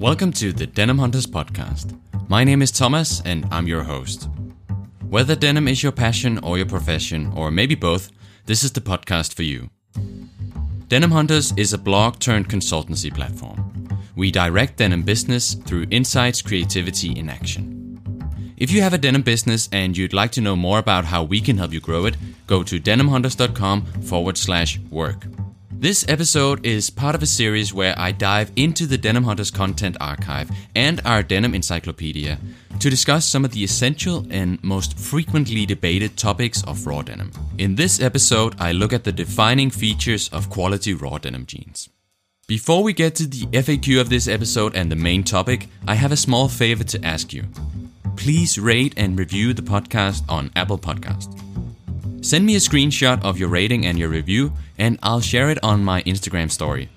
Welcome to the Denim Hunters podcast. My name is Thomas and I'm your host. Whether denim is your passion or your profession, or maybe both, this is the podcast for you. Denim Hunters is a blog turned consultancy platform. We direct denim business through insights, creativity, in action. If you have a denim business and you'd like to know more about how we can help you grow it, go to denimhunters.com forward slash work. This episode is part of a series where I dive into the Denim Hunters content archive and our denim encyclopedia to discuss some of the essential and most frequently debated topics of raw denim. In this episode, I look at the defining features of quality raw denim jeans. Before we get to the FAQ of this episode and the main topic, I have a small favor to ask you. Please rate and review the podcast on Apple Podcast. Send me a screenshot of your rating and your review, and I'll share it on my Instagram story.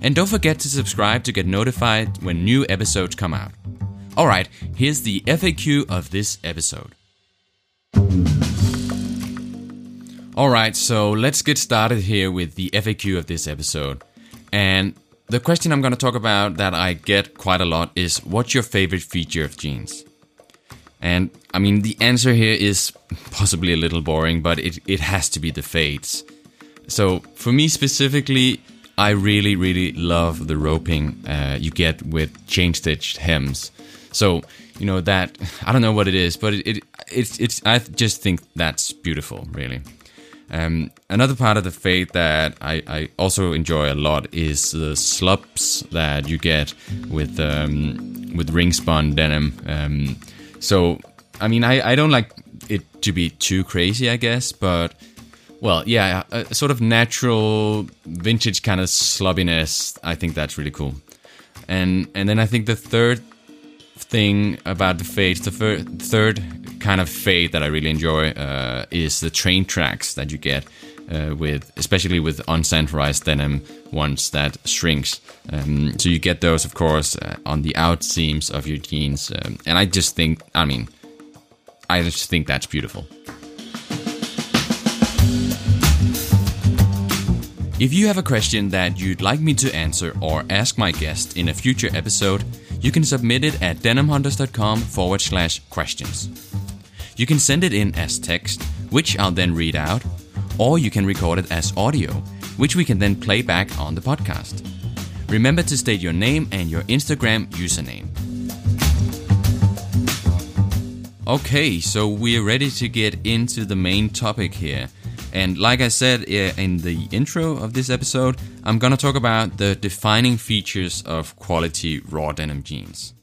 And don't forget to subscribe to get notified when new episodes come out. Alright, here's the FAQ of this episode. Alright, so let's get started here with the FAQ of this episode. And the question I'm going to talk about that I get quite a lot is what's your favorite feature of jeans? And I mean, the answer here is possibly a little boring, but it, it has to be the fades. So for me specifically, I really, really love the roping uh, you get with chain stitched hems. So you know that I don't know what it is, but it, it it's it's I just think that's beautiful, really. Um, another part of the fade that I, I, also enjoy a lot is the slubs that you get with um, with ring spun denim. Um, so, I mean, I, I don't like it to be too crazy, I guess, but well, yeah, a sort of natural vintage kind of slubbiness. I think that's really cool. And and then I think the third thing about the fades, the third kind of fade that I really enjoy uh, is the train tracks that you get uh, with, especially with unsanforized denim ones that shrinks. Um, so you get those, of course, uh, on the out seams of your jeans, um, and I just think, I mean, I just think that's beautiful. If you have a question that you'd like me to answer or ask my guest in a future episode, you can submit it at denimhunters.com forward slash questions. You can send it in as text, which I'll then read out, or you can record it as audio, which we can then play back on the podcast. Remember to state your name and your Instagram username. Okay, so we're ready to get into the main topic here. And like I said eh, in the intro of this episode, I'm gonna talk about the defining features of quality raw denim jeans.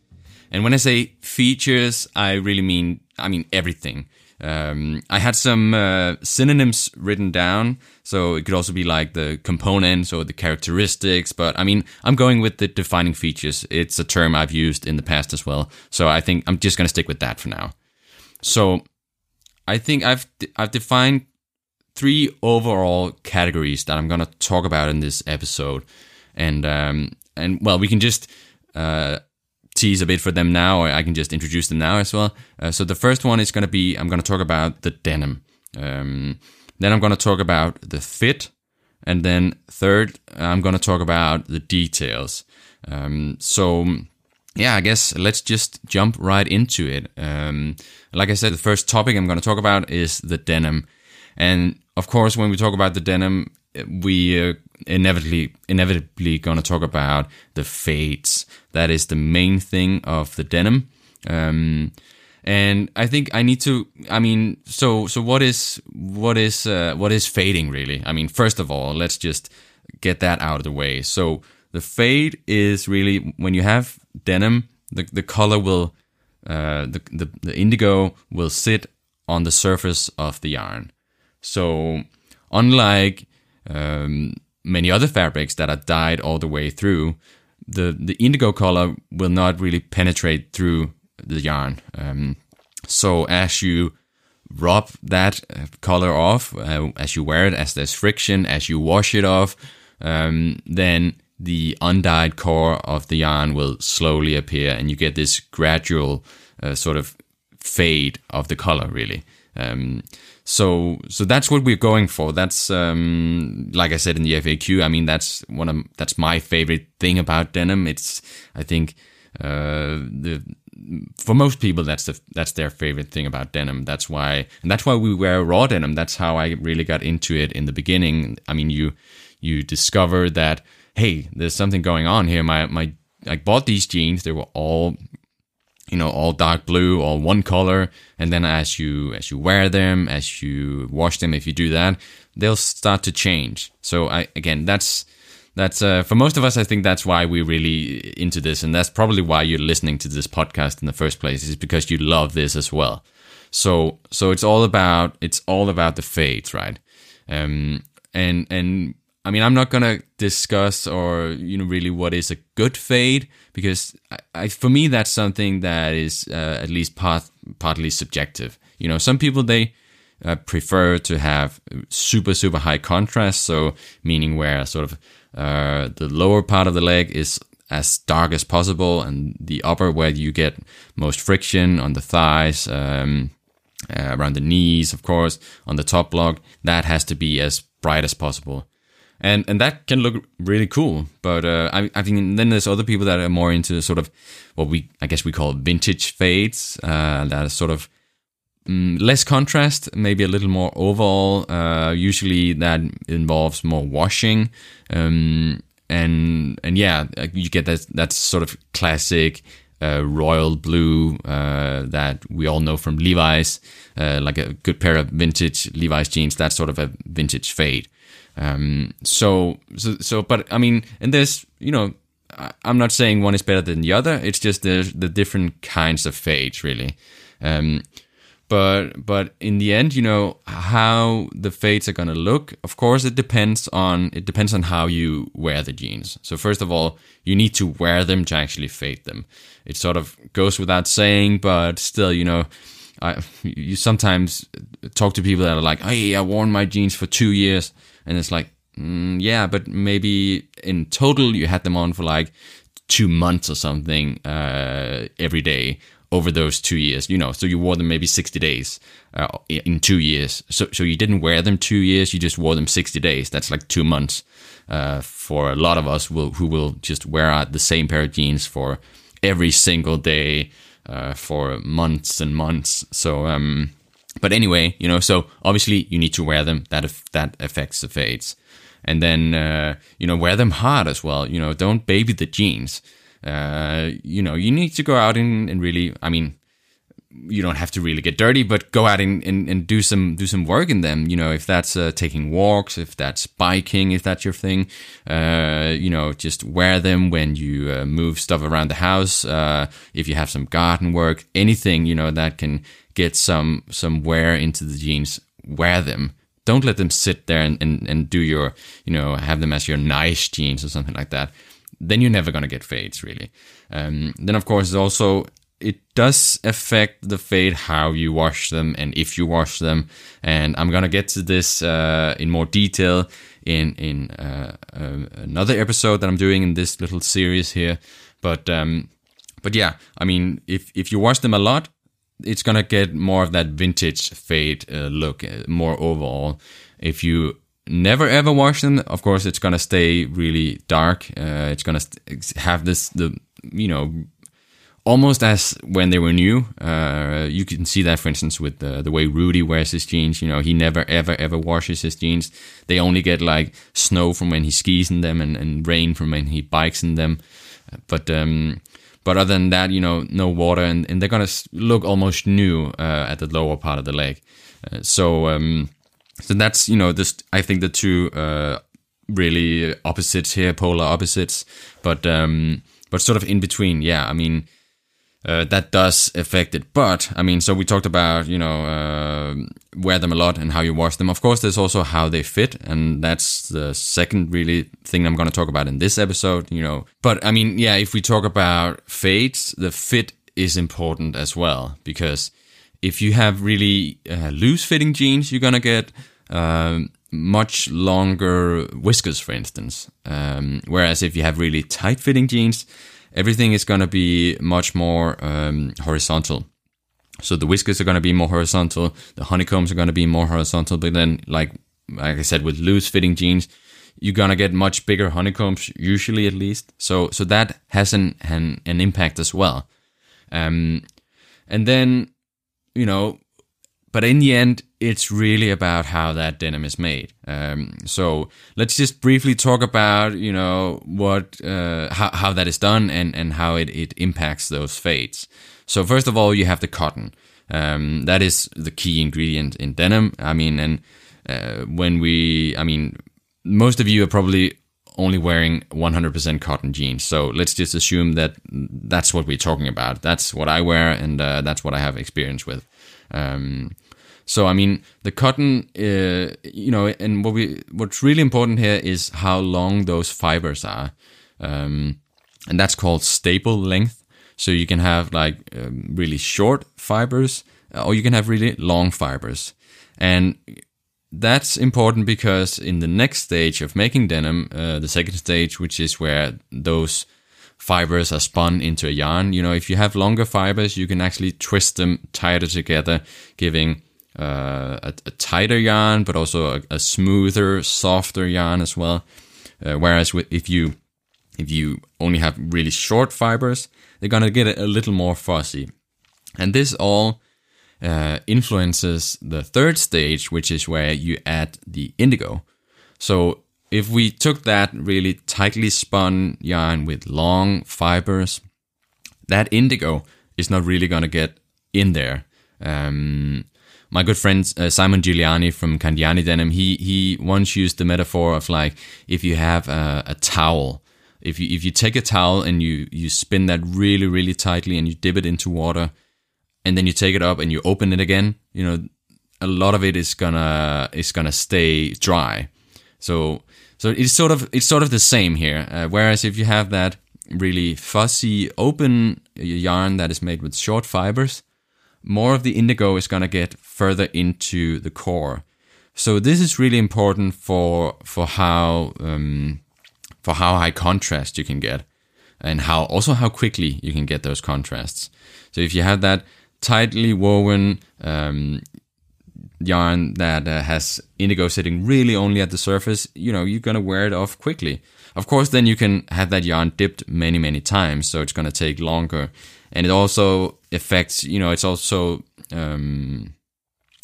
And when I say features, I really mean, I mean everything. Um, I had some uh, synonyms written down, so it could also be like the components or the characteristics. But I mean, I'm going with the defining features. It's a term I've used in the past as well, so I think I'm just going to stick with that for now. So I think I've I've defined three overall categories that I'm going to talk about in this episode, and um, and well, we can just uh, tease a bit for them now, or I can just introduce them now as well. Uh, so the first one is going to be I'm going to talk about the denim. Um, then I'm going to talk about the fit, and then third I'm going to talk about the details. Um, so yeah, I guess let's just jump right into it. Um, like I said, the first topic I'm going to talk about is the denim, and of course, when we talk about the denim, we uh, inevitably inevitably going to talk about the fades. That is the main thing of the denim. Um, and I think I need to. I mean, so so what is what is uh, what is fading really? I mean, first of all, let's just get that out of the way. So the fade is really when you have denim, the the color will uh, the, the the indigo will sit on the surface of the yarn. So unlike um, many other fabrics that are dyed all the way through, the, the indigo color will not really penetrate through the yarn. Um, so as you rub that uh, color off, uh, as you wear it, as there's friction, as you wash it off, um, then the undyed core of the yarn will slowly appear, and you get this gradual uh, sort of fade of the color, really. Um, so so that's what we're going for. That's um, like I said in the FAQ. I mean that's one of that's my favorite thing about denim. It's I think uh, the for most people that's the that's their favorite thing about denim that's why and that's why we wear raw denim that's how i really got into it in the beginning i mean you you discover that hey there's something going on here my my i bought these jeans they were all you know all dark blue all one color and then as you as you wear them as you wash them if you do that they'll start to change. So i again that's that's uh, for most of us i think that's why we're really into this and that's probably why you're listening to this podcast in the first place is because you love this as well. So so it's all about it's all about the fades right? Um and and I mean, I'm not gonna discuss or you know really what is a good fade because I, I, for me that's something that is uh, at least part, partly subjective. You know, some people they uh, prefer to have super super high contrast, so meaning where sort of uh, the lower part of the leg is as dark as possible, and the upper where you get most friction on the thighs. Um, uh, around the knees, of course, on the top block, that has to be as bright as possible and and that can look really cool. But uh, I I think then there's other people that are more into sort of what we I guess we call vintage fades uh, that are sort of um, less contrast, maybe a little more overall. Uh, usually that involves more washing. Um, and and yeah, you get that that sort of classic uh, royal blue uh, that we all know from Levi's, uh, like a good pair of vintage Levi's jeans. That's sort of a vintage fade. Um, so, so, so, but I mean, and there's, you know, I'm not saying one is better than the other. It's just the the different kinds of fades, really. Um, but but in the end, you know how the fades are gonna look. Of course, it depends on it depends on how you wear the jeans. So first of all, you need to wear them to actually fade them. It sort of goes without saying, but still, you know. I, you sometimes talk to people that are like, "Hey, I worn my jeans for two years," and it's like mm, yeah but maybe in total you had them on for like two months or something uh, every day over those two years you know. So you wore them maybe 60 days uh, in two years. So so you didn't wear them two years you just wore them 60 days. That's like two months uh, for a lot of us will, who will just wear out the same pair of jeans for every single day uh, for months and months. So um but anyway, you know, so obviously you need to wear them. That that affects the fades, and then uh, you know wear them hard as well. You know, don't baby the jeans. Uh, you know, you need to go out and, and really. I mean, you don't have to really get dirty, but go out and, and, and do some do some work in them. You know, if that's uh, taking walks, if that's biking, if that's your thing, uh, you know, just wear them when you uh, move stuff around the house. Uh, if you have some garden work, anything you know that can get some some wear into the jeans, wear them. Don't let them sit there and, and, and do your, you know, have them as your nice jeans or something like that. Then you're never going to get fades, really. Um, then, of course, also it does affect the fade how you wash them and if you wash them. And I'm gonna get to this uh, in more detail in in uh, uh, another episode that I'm doing in this little series here. But um, but yeah, I mean, if if you wash them a lot, it's gonna get more of that vintage fade uh, look, uh, more overall. If you never ever wash them, of course, it's gonna stay really dark. Uh, it's gonna have this the you know almost as when they were new. Uh, you can see that, for instance, with the, the way Rudy wears his jeans. You know, he never, ever, ever washes his jeans. They only get like snow from when he skis in them and, and rain from when he bikes in them. But um, but other than that, you know, no water, and, and they're gonna look almost new uh, at the lower part of the leg. Uh, so um, so that's you know, this I think the two uh, really opposites here, polar opposites, but um, but sort of in between. Yeah, I mean uh, that does affect it. But I mean, so we talked about you know uh, wear them a lot and how you wash them. Of course, there's also how they fit, and that's the second really thing I'm going to talk about in this episode. You know, but I mean, yeah, if we talk about fades, the fit is important as well because if you have really uh, loose fitting jeans, you're gonna get um, much longer whiskers, for instance. Um, whereas if you have really tight fitting jeans, everything is going to be much more um, horizontal. So the whiskers are going to be more horizontal, the honeycombs are going to be more horizontal. But then, like like I said, with loose fitting jeans, you're gonna get much bigger honeycombs usually at least. So so that has an an, an impact as well. Um, and then you know, but in the end, it's really about how that denim is made. Um, so let's just briefly talk about you know what uh, how how that is done and and how it it impacts those fades. So first of all, you have the cotton. Um, that is the key ingredient in denim. I mean, and uh, when we, I mean, most of you are probably only wearing 100% cotton jeans. So let's just assume that that's what we're talking about. That's what I wear, and uh, that's what I have experience with. Um, so I mean, the cotton, uh, you know, and what we what's really important here is how long those fibers are, um, and that's called staple length. So you can have like um, really short fibers, or you can have really long fibers, and that's important because in the next stage of making denim, uh, the second stage, which is where those fibers are spun into a yarn, you know, if you have longer fibers, you can actually twist them tighter together, giving uh, a, a, tighter yarn, but also a, a smoother, softer yarn as well. Uh, whereas with, if you if you only have really short fibers, they're gonna get a, little more fuzzy, and this all uh, influences the third stage, which is where you add the indigo. So if we took that really tightly spun yarn with long fibers, that indigo is not really going to get in there. Um, my good friend uh, Simon Giuliani from Candiani Denim, he he once used the metaphor of like if you have a, a towel, if you if you take a towel and you you spin that really really tightly and you dip it into water, and then you take it up and you open it again, you know, a lot of it is gonna is gonna stay dry. So so it's sort of it's sort of the same here. Uh, whereas if you have that really fuzzy open yarn that is made with short fibers, more of the indigo is gonna get further into the core. So this is really important for for how um, for how high contrast you can get, and how also how quickly you can get those contrasts. So if you have that tightly woven um, yarn that uh, has indigo sitting really only at the surface, you know, you're gonna wear it off quickly. Of course, then you can have that yarn dipped many, many times, so it's gonna take longer. And it also affects, you know, it's also um,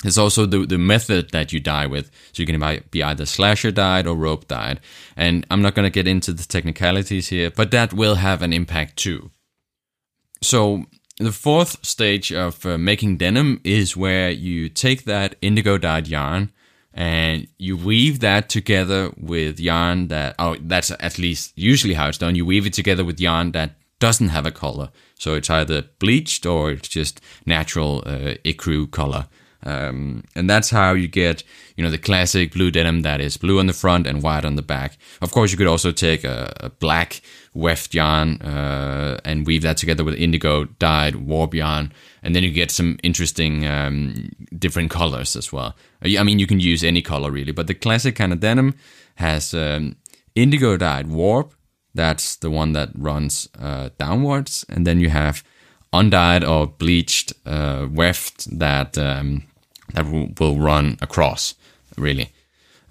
it's also the the method that you dye with. So you can be either slasher dyed or rope dyed. And I'm not gonna get into the technicalities here, but that will have an impact too. So the fourth stage of uh, making denim is where you take that indigo dyed yarn and you weave that together with yarn that oh that's at least usually how it's done. You weave it together with yarn that doesn't have a color. So it's either bleached or it's just natural uh, ecru color um, and that's how you get, you know, the classic blue denim that is blue on the front and white on the back. Of course, you could also take a, a black weft yarn uh, and weave that together with indigo dyed warp yarn, and then you get some interesting um, different colors as well. I mean, you can use any color really, but the classic kind of denim has um, indigo dyed warp. That's the one that runs uh, downwards, and then you have undyed or bleached uh, weft that um, that will, run across really.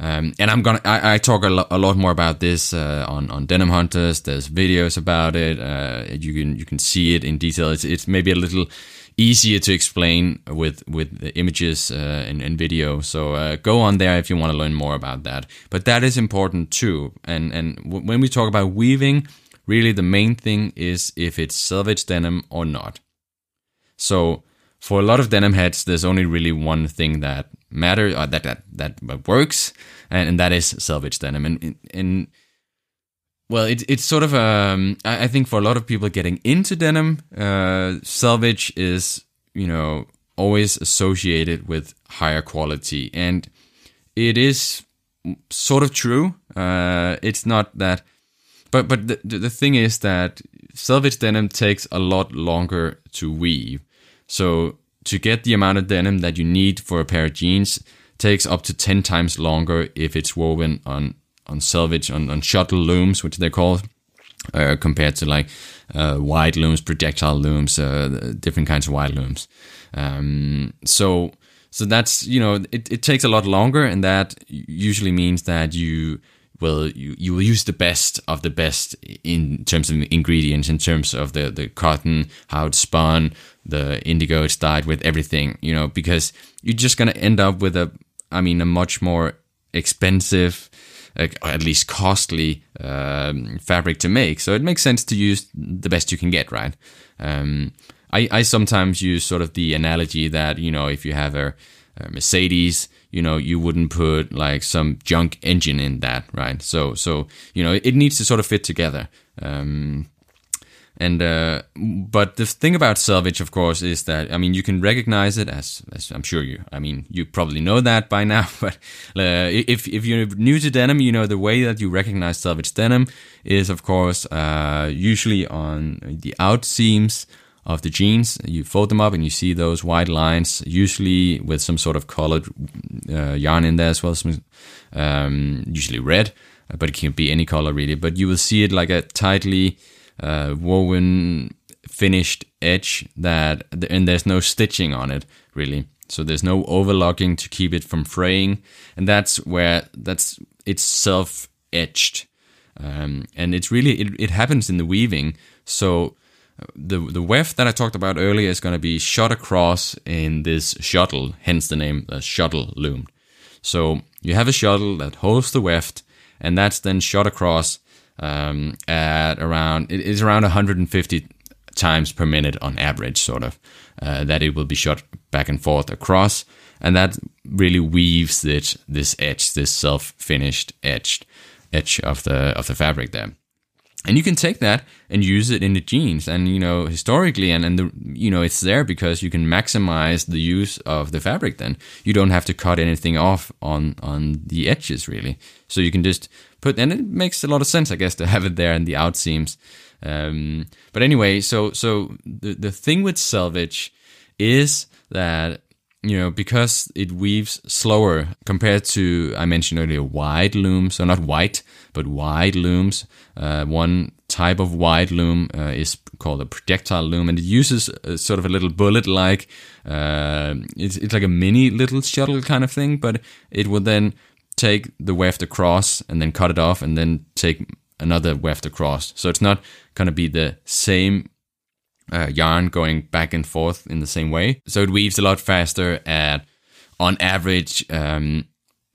Um, and I'm gonna I, I talk a, lo- a, lot more about this uh, on on Denim Hunters. There's videos about it. Uh, you can you can see it in detail. It's it's maybe a little easier to explain with with the images uh, and, and, video. So uh, go on there if you want to learn more about that. But that is important too. And and w- when we talk about weaving, really the main thing is if it's selvage denim or not. So for a lot of denim heads, there's only really one thing that matters, uh, that, that that works, and, and that is selvage denim. And, and well, it's it's sort of um, I think for a lot of people getting into denim, uh, selvage is you know always associated with higher quality, and it is sort of true. Uh, it's not that, but but the the thing is that selvage denim takes a lot longer to weave. So to get the amount of denim that you need for a pair of jeans takes up to 10 times longer if it's woven on on selvage on, on shuttle looms which they're called uh, compared to like uh, wide looms projectile looms uh, different kinds of wide looms. Um, so so that's you know it, it takes a lot longer and that usually means that you will you, you will use the best of the best in terms of ingredients, in terms of the the cotton, how it's spun, the indigo it's dyed with, everything. You know, because you're just gonna end up with a, I mean, a much more expensive like at least costly um, fabric to make. So it makes sense to use the best you can get, right? Um, I, I sometimes use sort of the analogy that, you know, if you have a, a Mercedes, you know, you wouldn't put like some junk engine in that, right? So, so, you know, it needs to sort of fit together. Um, and uh, but the thing about selvage, of course, is that I mean you can recognize it as, as I'm sure you. I mean you probably know that by now. But uh, if if you're new to denim, you know the way that you recognize selvage denim is of course uh, usually on the out seams of the jeans. You fold them up and you see those white lines, usually with some sort of colored uh, yarn in there as well, some, um, usually red, but it can be any color really. But you will see it like a tightly uh, woven finished edge that and there's no stitching on it really. So there's no overlocking to keep it from fraying. And that's where that's it's self edged um, and it's really it, it happens in the weaving. So uh, the the weft that I talked about earlier is going to be shot across in this shuttle, hence the name the shuttle loom. So you have a shuttle that holds the weft, and that's then shot across um, at around it is around 150 times per minute on average, sort of uh, that it will be shot back and forth across, and that really weaves it this edge, this self finished edged edge of the of the fabric there. And you can take that and use it in the jeans, and you know historically, and and the you know it's there because you can maximize the use of the fabric. Then you don't have to cut anything off on on the edges really, so you can just put, and it makes a lot of sense, I guess, to have it there in the out seams. Um, but anyway, so so the the thing with selvage is that you know because it weaves slower compared to I mentioned earlier wide looms, so not white but wide looms. Uh, one type of wide loom uh, is called a projectile loom, and it uses a, sort of a little bullet-like. Uh, it's it's like a mini little shuttle kind of thing, but it will then take the weft across and then cut it off and then take another weft across. So it's not going to be the same uh, yarn going back and forth in the same way. So it weaves a lot faster at, on average, um,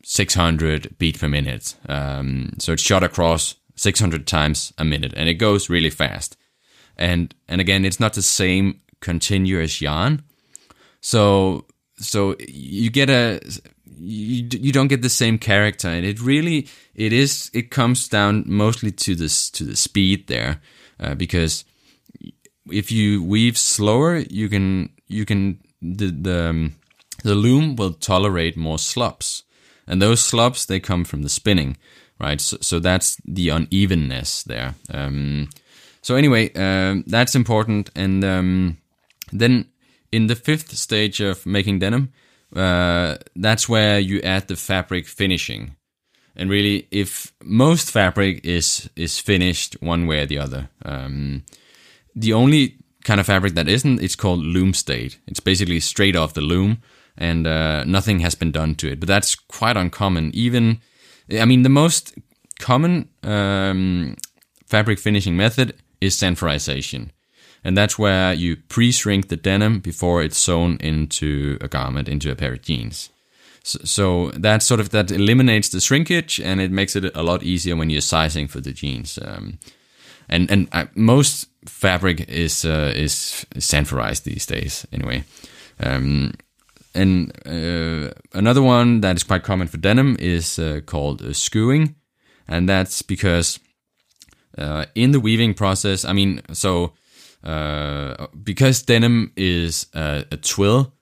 600 beat per minute. Um, so it's shot across 600 times a minute and it goes really fast. And, and again, it's not the same continuous yarn. So, so you get a, you, you don't get the same character and it really it is it comes down mostly to this to the speed there uh, because if you weave slower you can you can the the, um, the loom will tolerate more slubs. And those slubs they come from the spinning right? So, so that's the unevenness there. Um, so anyway um, that's important. And um, then in the fifth stage of making denim uh, that's where you add the fabric finishing. And really, if most fabric is is finished one way or the other, um, the only kind of fabric that isn't, it's called loom state. It's basically straight off the loom, and uh, nothing has been done to it. But that's quite uncommon. Even, I mean, the most common um, fabric finishing method is sanforization and that's where you pre-shrink the denim before it's sewn into a garment, into a pair of jeans. So, so that sort of that eliminates the shrinkage, and it makes it a lot easier when you're sizing for the jeans. Um, and and uh, most fabric is uh, is sanforized these days, anyway. Um, and uh, another one that is quite common for denim is uh, called uh, skewing, and that's because uh, in the weaving process, I mean, so uh, because denim is a, a, twill,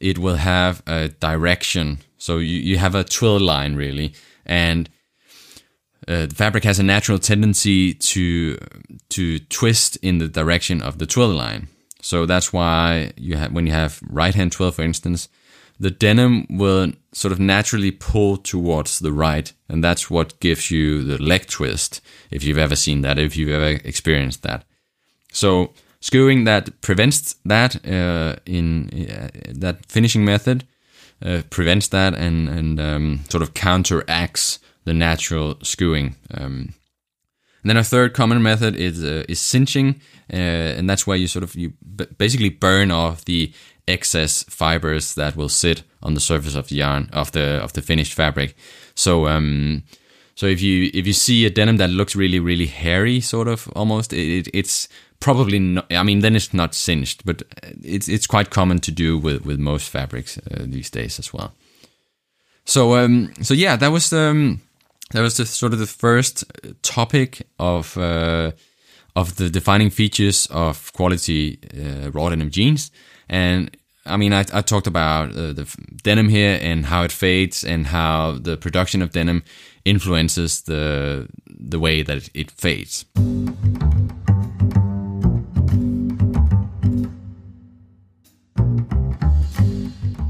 it will have a direction. So you, you have a twill line really, and uh, the fabric has a natural tendency to to twist in the direction of the twill line. So that's why you have when you have right hand twill, for instance, the denim will sort of naturally pull towards the right, and that's what gives you the leg twist. If you've ever seen that, if you've ever experienced that, so skewing that prevents that uh, in uh, that finishing method uh, prevents that and and um, sort of counteracts the natural skewing. Um, and then a third common method is uh, is singeing, uh, and that's where you sort of you b- basically burn off the excess fibers that will sit on the surface of the yarn of the of the finished fabric. So um, so if you if you see a denim that looks really really hairy, sort of almost, it, it's probably not. I mean, then it's not singed, but it's it's quite common to do with with most fabrics uh, these days as well. So um, so yeah, that was um, that was the sort of the first topic of uh, of the defining features of quality uh, raw denim jeans, and I mean, I, I talked about uh, the denim here and how it fades and how the production of denim influences the the way that it fades.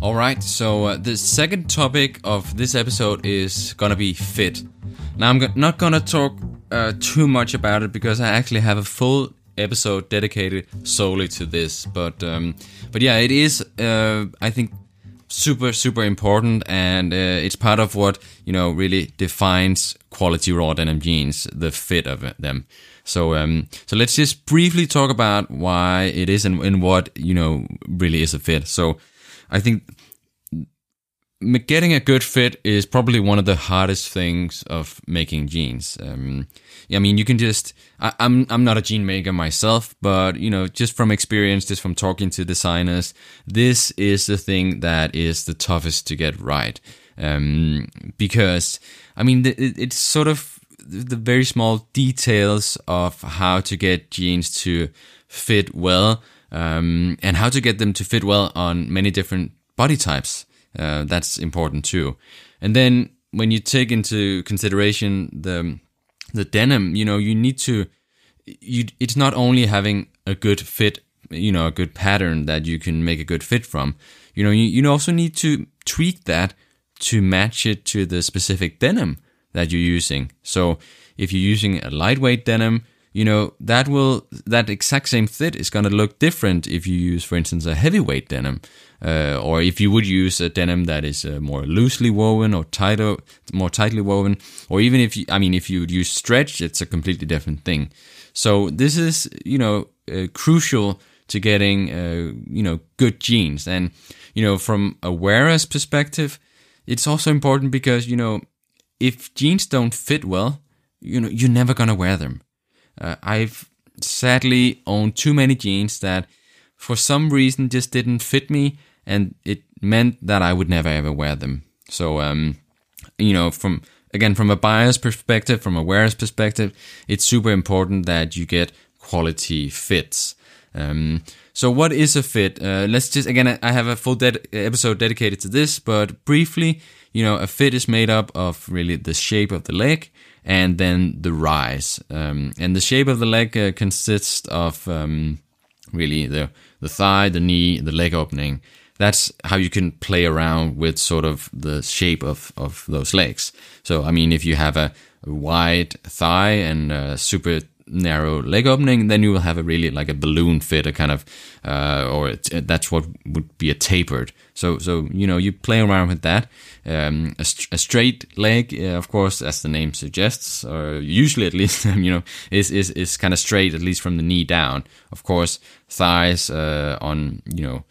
All right, so uh, the second topic of this episode is gonna be fit. Now, I'm not gonna talk uh, too much about it because I actually have a full episode dedicated solely to this. But um, but yeah, it is. Uh, I think super super important, and uh, it's part of what you know really defines quality raw denim jeans, the fit of them. So um, so let's just briefly talk about why it is and, and what you know really is a fit. So I think getting a good fit is probably one of the hardest things of making jeans. Um, I mean, you can just. I, am I'm, I'm not a jean maker myself, but you know, just from experience, just from talking to designers, this is the thing that is the toughest to get right. Um, because I mean, it, it's sort of the very small details of how to get jeans to fit well, um, and how to get them to fit well on many different body types. Uh, that's important too. And then when you take into consideration the the denim, you know, you need to you it's not only having a good fit, you know, a good pattern that you can make a good fit from. You know, you, you also need to tweak that to match it to the specific denim that you're using. So if you're using a lightweight denim, you know that will that exact same fit is going to look different if you use for instance a heavyweight denim uh, or if you would use a denim that is uh, more loosely woven or tighter more tightly woven or even if you i mean if you would use stretch it's a completely different thing. So this is you know uh, crucial to getting uh, you know good jeans. And you know from a wearer's perspective it's also important because you know if jeans don't fit well you know you're never going to wear them uh, I've sadly owned too many jeans that for some reason just didn't fit me and it meant that I would never ever wear them. So, um, you know, from again, from a buyer's perspective, from a wearer's perspective, it's super important that you get quality fits. Um, so, what is a fit? Uh, let's just again, I have a full ded- episode dedicated to this, but briefly, you know, a fit is made up of really the shape of the leg and then the rise. Um, and the shape of the leg uh, consists of um, really the the thigh, the knee, the leg opening. That's how you can play around with sort of the shape of, of those legs. So, I mean, if you have a, wide thigh and a super narrow leg opening, then you will have a really like a balloon fit, a kind of, uh, or it, that's what would be a tapered. So, so you know, you play around with that. Um, a, a, straight leg, uh, of course, as the name suggests, or usually at least, you know, is is is kind of straight, at least from the knee down. Of course, thighs uh, on you know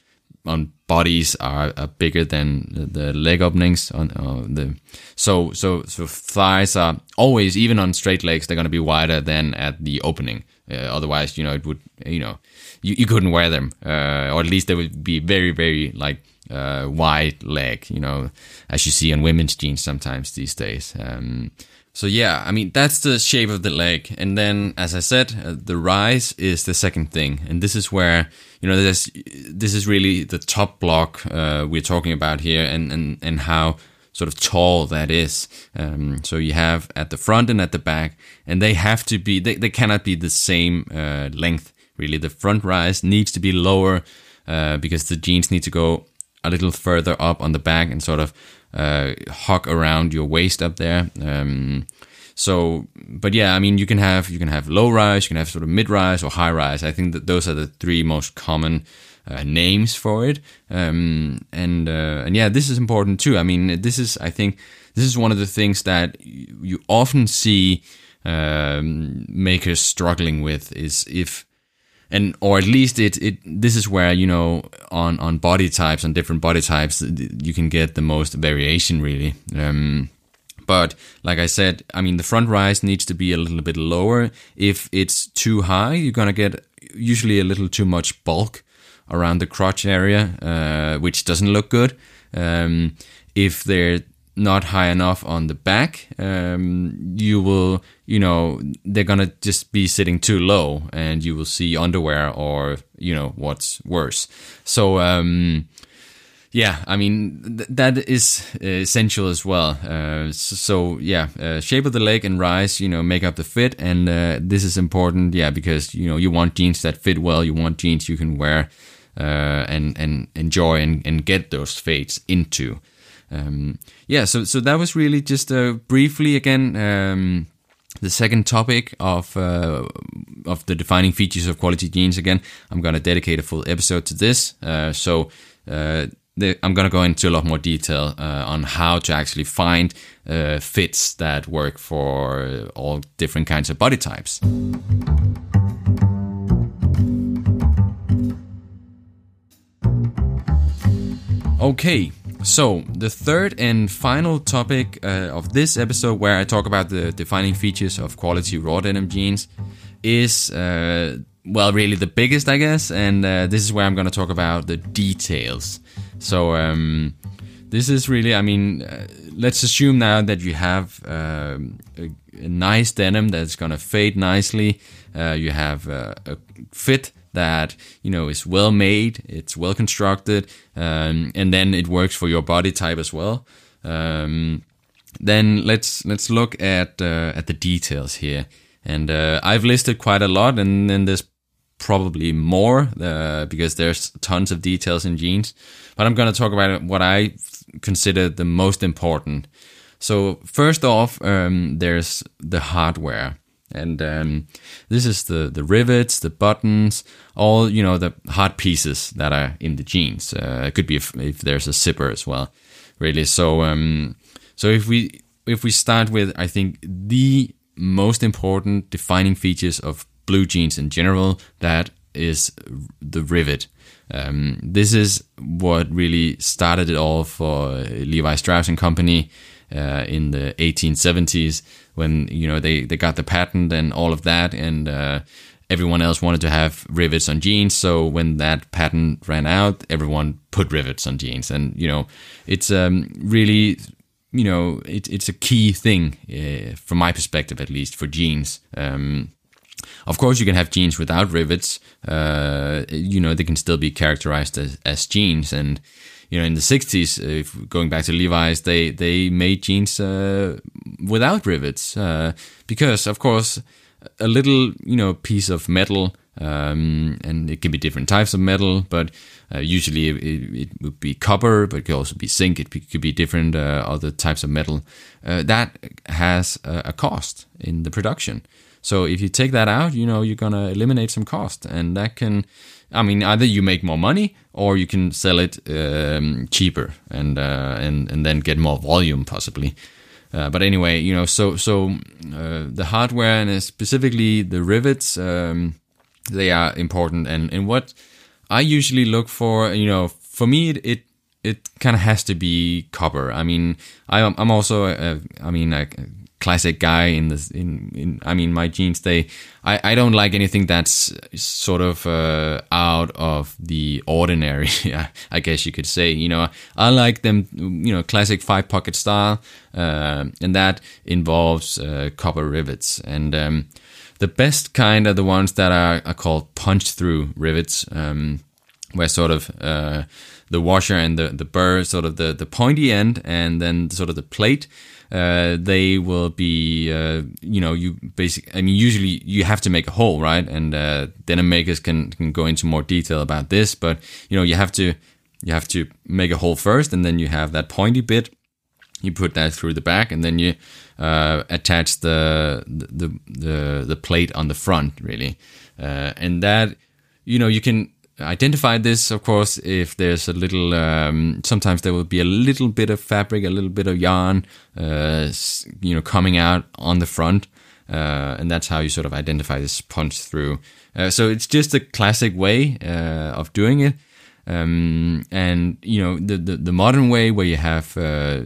on bodies are, are bigger than the, the, leg openings on uh, the so so so thighs are always even on straight legs they're going to be wider than at the opening uh, otherwise you know it would you know you, you couldn't wear them uh, or at least they would be very very like uh, wide leg you know as you see on women's jeans sometimes these days um, so yeah, I mean that's the shape of the leg, and then as I said, uh, the rise is the second thing, and this is where you know this this is really the top block uh, we're talking about here, and and and how sort of tall that is. Um, so you have at the front and at the back, and they have to be they, they cannot be the same uh, length. Really, the front rise needs to be lower uh, because the jeans need to go a little further up on the back and sort of uh, hug around your waist up there. Um, so, but yeah, I mean, you can have you can have low rise, you can have sort of mid rise or high rise. I think that those are the three most common uh, names for it. Um, and uh, and yeah, this is important too. I mean, this is I think this is one of the things that you often see um, makers struggling with is if and or at least it it this is where you know on on body types on different body types you can get the most variation really um, but like I said, I mean, the front rise needs to be a little bit lower. If it's too high, you're to get usually a little too much bulk around the crotch area, uh, which doesn't look good. Um, if they're not high enough on the back, um, you will, you know, they're gonna just be sitting too low, and you will see underwear or, you know, what's worse. So, um, yeah, I mean th- that is essential as well. Uh, so, so, yeah, uh, shape of the leg and rise, you know, make up the fit, and uh, this is important, yeah, because you know you want jeans that fit well. You want jeans you can wear uh, and and enjoy and, and get those fades into. Um, yeah, so so that was really just uh, briefly again. Um, the second topic of uh, of the defining features of quality jeans. Again, I'm going to dedicate a full episode to this. so the, I'm going to go into a lot more detail uh, on how to actually find uh, fits that work for all different kinds of body types. Okay, so the third and final topic uh, of this episode, where I talk about the defining features of quality raw denim jeans, is uh, well, really the biggest, I guess, and uh, this is where I'm going to talk about the details. So um, this is really, I mean, uh, let's assume now that you have um, a, a, nice denim that's gonna fade nicely. Uh, you have uh, a fit that you know is well made, it's well constructed, um, and then it works for your body type as well. Um, then let's let's look at uh, at the details here. And uh, I've listed quite a lot, and then there's probably more uh, because there's tons of details in jeans. But I'm going to talk about what I consider the most important. So first off, um, there's the hardware. And um, this is the, the rivets, the buttons, all you know the hard pieces that are in the jeans. Uh, it could be if, if, there's a zipper as well, really. So um, so if we if we start with I think the most important defining features of blue jeans in general, that is the rivet. Um, this is what really started it all for Levi Strauss and Company uh, in the 1870s when you know they, they got the patent and all of that, and uh, everyone else wanted to have rivets on jeans. So when that patent ran out, everyone put rivets on jeans, and you know it's um, really you know it, it's a key thing uh, from my perspective at least for jeans. Um, of course, you can have jeans without rivets. Uh, you know, they can still be characterized as, as jeans. And, you know, in the 60s, if going back to Levi's, they, they made jeans uh, without rivets. Uh, because, of course, a little, you know, piece of metal, um, and it can be different types of metal, but uh, usually it, it, would be copper, but it could also be zinc. It could be different uh, other types of metal. Uh, that has a, a cost in the production. So if you take that out, you know, you're to eliminate some cost. And that can, I mean, either you make more money or you can sell it um, cheaper and, uh, and, and then get more volume possibly. Uh, but anyway, you know, so so uh, the hardware and specifically the rivets, um, they are important. And and what I usually look for, you know, for me it it, it kind of has to be copper. I mean, I, I'm also, I mean, like classic guy in this in, in I mean my jeans they I, I don't like anything that's sort of uh, out of the ordinary I guess you could say you know. I like them you know classic five pocket style uh, and that involves uh, copper rivets. And um, the best kind are the ones that are, are called punch through rivets um, where sort of uh, the washer and the, the burr sort of the, the pointy end and then sort of the plate uh, they will be, uh, you know, you basically, I mean, usually you have to make a hole, right? And uh, denim makers can, can go into more detail about this, but you know, you have to, you have to make a hole first, and then you have that pointy bit. You put that through the back, and then you uh, attach the, the the the plate on the front, really, uh, and that, you know, you can identify this, of course, if there's a little. Um, sometimes there will be a little bit of fabric, a little bit of yarn, uh, you know, coming out on the front, uh, and that's how you sort of identify this punch through. Uh, so it's just a classic way uh, of doing it. Um, and you know the, the, the modern way where you have uh,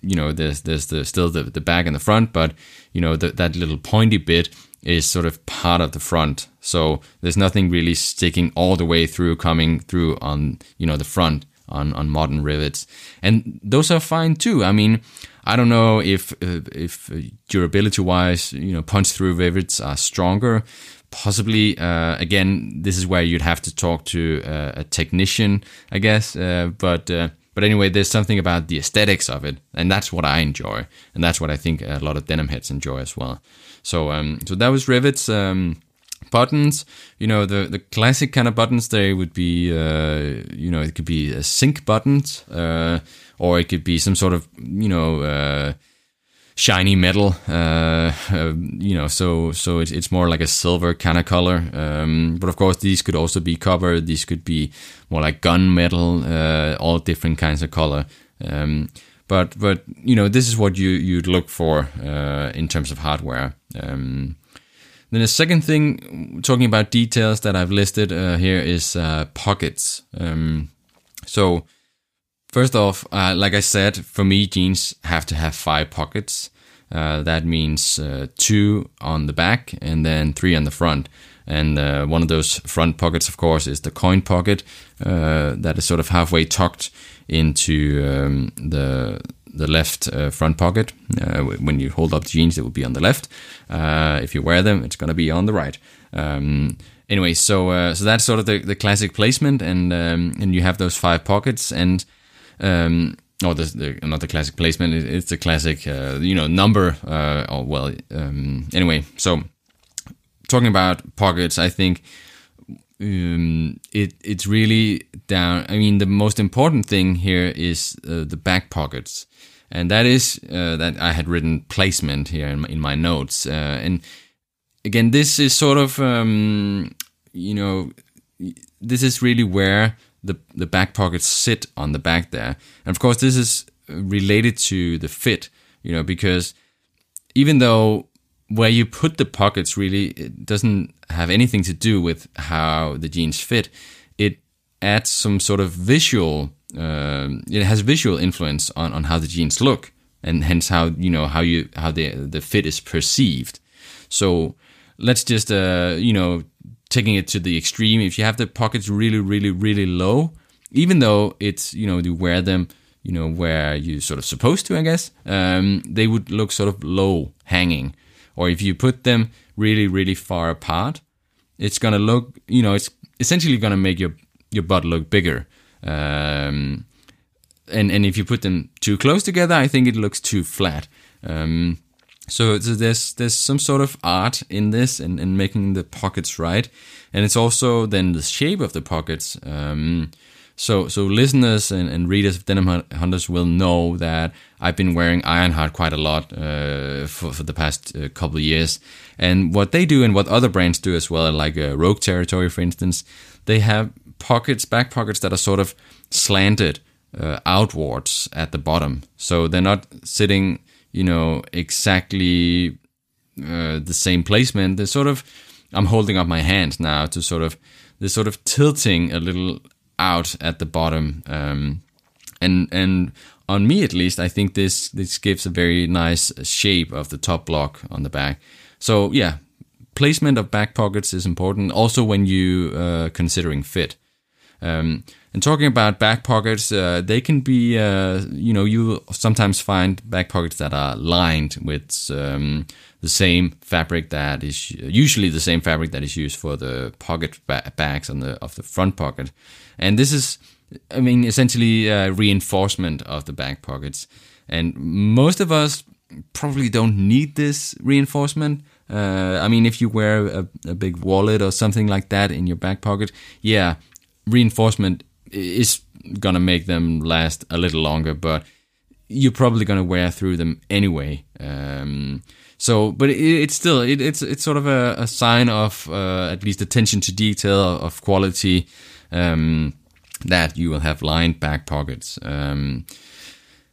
you know there's there's the still the, the back and the front, but you know the, that little pointy bit is sort of part of the front. So there's nothing really sticking all the way through, coming through on you know the front on on modern rivets, and those are fine too. I mean, I don't know if uh, if durability wise, you know, punch through rivets are stronger, possibly uh, again this is where you'd have to talk to uh, a technician i guess uh, but uh, but anyway there's something about the aesthetics of it and that's what i enjoy and that's what i think a lot of denim heads enjoy as well so um so that was rivets um buttons you know the the classic kind of buttons they would be uh you know it could be a zinc buttons uh or it could be some sort of you know uh shiny metal. Uh, uh, you know, so so it's it's more like a silver kind of color. Um, but of course, these could also be copper. These could be more like gun metal. Uh, all different kinds of color. Um, but but you know, this is what you you'd look for uh, in terms of hardware. Um, then the second thing, talking about details that I've listed uh, here, is uh, pockets. Um, so First off, uh, like I said, for me, jeans have to have five pockets. Uh, that means uh, two on the back and then three on the front. And uh, one of those front pockets, of course, is the coin pocket uh, that is sort of halfway tucked into um, the the left uh, front pocket. when you hold up jeans, it will be on the left. if you wear them, it's going to be on the right. Um, anyway, so so that's sort of the, the classic placement, and um, and you have those five pockets and um, or the, the, not the classic placement. it's the classic, uh, you know, number. Uh, or well, um, anyway. So talking about pockets, I think um, it it's really down. I mean, the most important thing here is uh, the back pockets, and that is uh, that I had written placement here in my, in my notes. Uh, and again, this is sort of um, you know, this is really where the the back pockets sit on the back there. And of course, this is related to the fit, you know, because even though where you put the pockets really it doesn't have anything to do with how the jeans fit, it adds some sort of visual. Uh, it has visual influence on, on how the jeans look, and hence how you know how you how the the fit is perceived. So let's just uh, you know taking it to the extreme, if you have the pockets really, really, really low, even though it's, you know, you wear them, you know, where you're sort of supposed to, I guess, um, they would look sort of low hanging. Or if you put them really, really far apart, it's going to look, you know, it's essentially going to make your, your butt look bigger. Um, and, and if you put them too close together, I think it looks too flat. Um, so, there's there's some sort of art in this and, and making the pockets right, and it's also then the shape of the pockets. Um, so so listeners and, and readers of Denim Hunters will know that I've been wearing Ironheart quite a lot uh, for for the past uh, couple of years, and what they do and what other brands do as well, like uh, Rogue Territory, for instance, they have pockets, back pockets that are sort of slanted uh, outwards at the bottom, so they're not sitting you know, exactly uh, the same placement. They're sort of, I'm holding up my hand now to sort of, they're sort of tilting a little out at the bottom. Um, and, and on me at least, I think this, this gives a very nice shape of the top block on the back. So yeah, placement of back pockets is important. Also when you uh, considering fit. Um, and talking about back pockets, uh, they can be, uh, you know, you sometimes find back pockets that are lined with um, the same fabric that is usually the same fabric that is used for the pocket ba- bags on the of the front pocket, and this is, I mean, essentially reinforcement of the back pockets. And most of us probably don't need this reinforcement. Uh, I mean, if you wear a, a big wallet or something like that in your back pocket, yeah, reinforcement is gonna make them last a little longer, but you're probably gonna wear through them anyway. Um, so, but it, it's still it, it's it's sort of a, a sign of uh, at least attention to detail of quality. Um, that you will have lined back pockets. Um,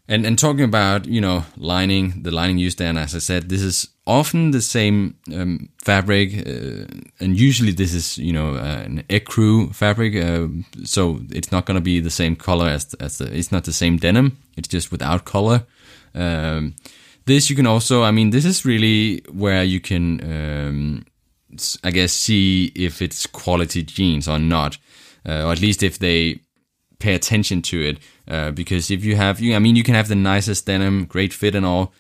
and and talking about you know lining the lining used there, and as I said, this is often the same um, fabric, uh, and usually this is you know uh, an ecru fabric, uh, so it's not going to be the same color as as the, it's not the same denim. It's just without color. Um, this you can also, I mean, this is really where you can, um, I guess, see if it's quality jeans or not, uh, or at least if they pay attention to it. Uh, because if you have, you, I mean, you can have the nicest denim, great fit and all,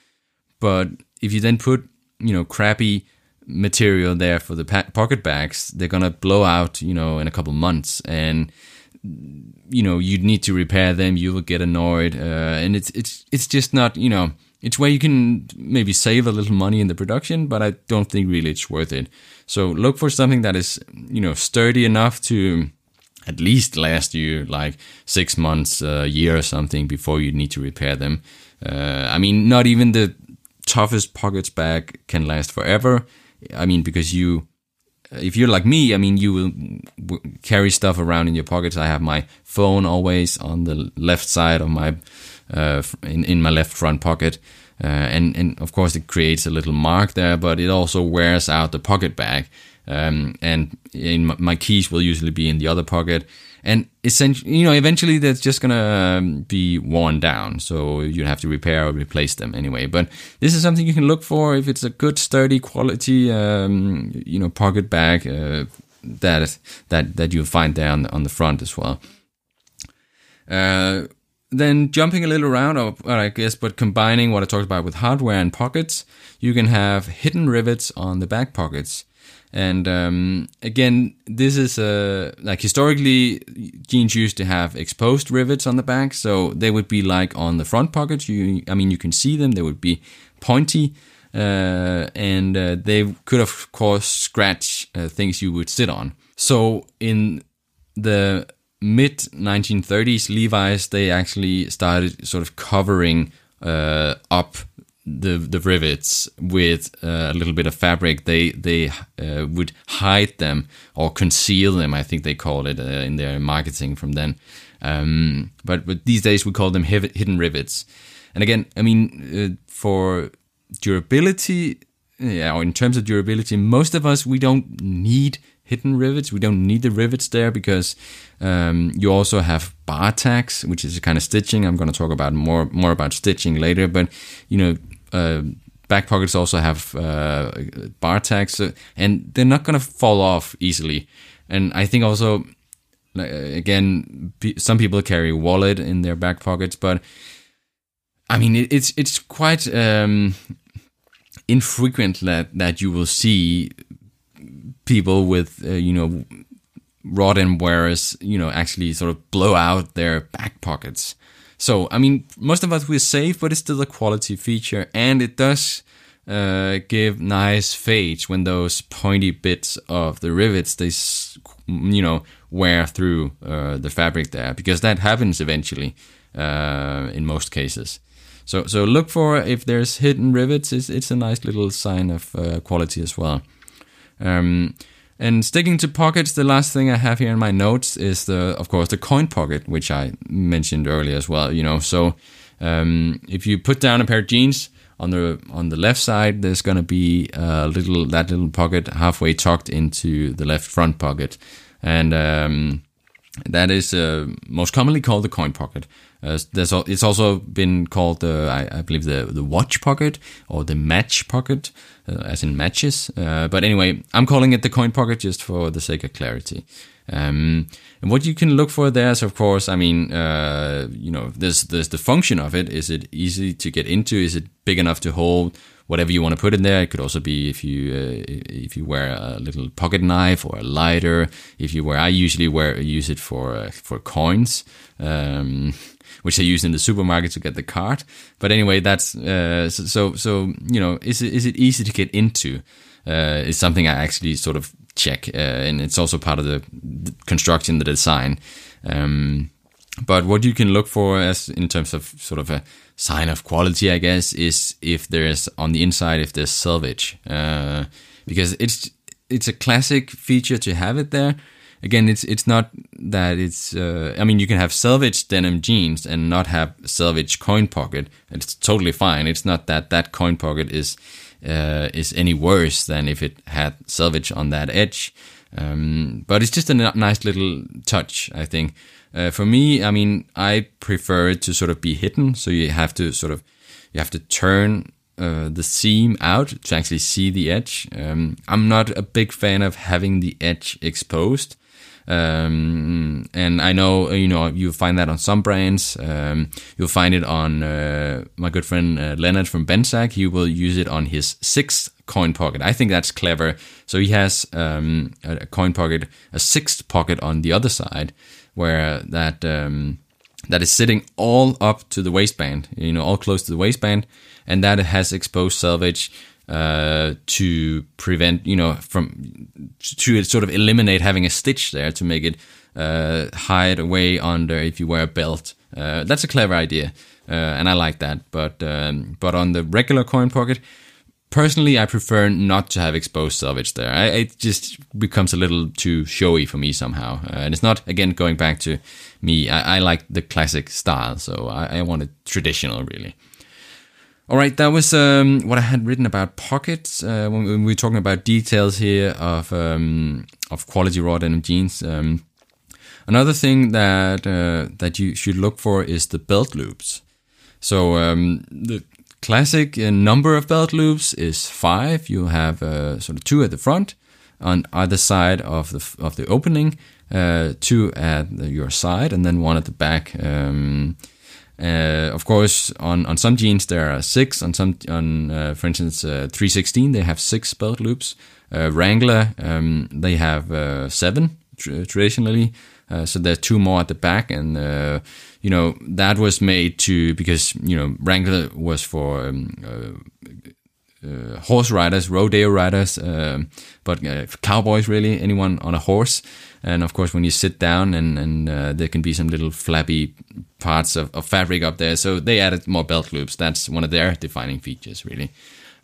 but if you then put, you know, crappy material there for the pa- pocket bags, they're gonna blow out, you know, in a couple months, and you know, you'd need to repair them. You will get annoyed, uh, and it's it's it's just not, you know it's where you can maybe save a little money in the production, but I don't think really it's worth it. So look for something that is, you know, sturdy enough to at least last you like six months, a year or something before you need to repair them. Uh, I mean, not even the toughest pockets bag can last forever. I mean, because you, if you're like me, I mean, you will carry stuff around in your pockets. I have my phone always on the left side of my uh, in in my left front pocket. Uh, and and of course it creates a little mark there, but it also wears out the pocket bag. Um, and in my keys will usually be in the other pocket, and essentially, you know, eventually that's just gonna um, be worn down. So you have to repair or replace them anyway. But this is something you can look for if it's a good, sturdy quality, um, you know, pocket bag uh, that that that you find there on the, on the front as well. Uh, then jumping a little around, or, I guess, but combining what I talked about with hardware and pockets, you can have hidden rivets on the back pockets. And um, again, this is uh, like historically, jeans used to have exposed rivets on the back, so they would be like on the front pockets. You, I mean, you can see them; they would be pointy, uh, and uh, they could, of course, scratch uh, things you would sit on. So in the mid 1930s, Levi's they actually started sort of covering uh, up the the rivets with uh, a little bit of fabric. They they uh, would hide them or conceal them. I think they call it uh, in their marketing from then. Um, but but these days we call them hidden rivets. And again, I mean uh, for durability, yeah, or in terms of durability, most of us we don't need hidden rivets. We don't need the rivets there because um, you also have bar tacks, which is a kind of stitching. I'm going to talk about more more about stitching later. But you know, back pockets also have uh, bar tacks, uh, and they're not going to fall off easily. And I think also, again, some people carry wallet in their back pockets, but I mean, it's it's quite um, infrequent that that you will see people with uh, you know raw denim wearers you know actually sort of blow out their back pockets so i mean most of us we're safe but it's still a quality feature and it does uh, give nice fades when those pointy bits of the rivets they you know wear through uh, the fabric there because that happens eventually uh, in most cases. So so look for if there's hidden rivets it's, it's a nice little sign of uh, quality as well. Um, and sticking to pockets, the last thing I have here in my notes is the, of course, the coin pocket, which I mentioned earlier as well. You know, so um, if you put down a pair of jeans on the on the left side, there's gonna be a little that little pocket halfway tucked into the left front pocket, and um, that is uh, most commonly called the coin pocket. Uh, there's it's also been called I, I, believe the the watch pocket or the match pocket, uh, as in matches. Uh, but anyway, I'm calling it the coin pocket just for the sake of clarity. Um, and what you can look for there is, of course, I mean, uh, you know, there's there's the function of it. Is it easy to get into? Is it big enough to hold whatever you want to put in there? It could also be if you uh, if you wear a little pocket knife or a lighter. If you wear, I usually wear use it for uh, for coins. Um, which I use in the supermarket to get the card. But anyway, that's uh, so so you know, is it is it easy to get into? Uh, is something I actually sort of check, uh, and it's also part of the, the construction, the design. Um, but what you can look for as in terms of sort of a sign of quality, I guess, is if there's on the inside if there's selvage, uh, because it's it's a classic feature to have it there. again, it's it's not that it's. Uh, I mean, you can have selvage denim jeans and not have selvage coin pocket. It's totally fine. It's not that that coin pocket is uh, is any worse than if it had selvage on that edge. Um, but it's just a n- nice little touch, I think. Uh, for me, I mean, I prefer it to sort of be hidden, so you have to sort of you have to turn uh, the seam out to actually see the edge. Um, I'm not a big fan of having the edge exposed. Um, and I know, you know, you find that on some brands. Um, you'll find it on uh, my good friend uh, Leonard from Benzak. He will use it on his sixth coin pocket. I think that's clever. So he has um, a coin pocket, a sixth pocket on the other side, where that um, that is sitting all up to the waistband, you know, all close to the waistband, and that has exposed selvage uh, to prevent, you know, from to sort of eliminate having a stitch there to make it uh, hide away under if you wear a belt. Uh, that's a clever idea, uh, and I like that. But um, but on the regular coin pocket, personally, I prefer not to have exposed selvage there. I, it just becomes a little too showy for me somehow, uh, and it's not again going back to me. I, I like the classic style, so I, I want it traditional, really. All right, that was um, what I had written about pockets uh, when, we were talking about details here of um, of quality raw denim jeans. Um, another thing that uh, that you should look for is the belt loops. So um, the classic number of belt loops is five. You have uh, sort of two at the front on either side of the of the opening, uh, two at your side, and then one at the back. Um, uh, of course, on, on some jeans there are six. On some, on uh, for instance, uh, 3sixteen they have six belt loops. Uh, Wrangler um, they have seven tr- traditionally. So there's two more at the back, and you know that was made to because you know Wrangler was for um, uh, horse riders, rodeo riders, uh, but uh, cowboys really, anyone on a horse. And of course, when you sit down, and, and uh, there can be some little flabby parts of, of, fabric up there, so they added more belt loops. That's one of their defining features, really.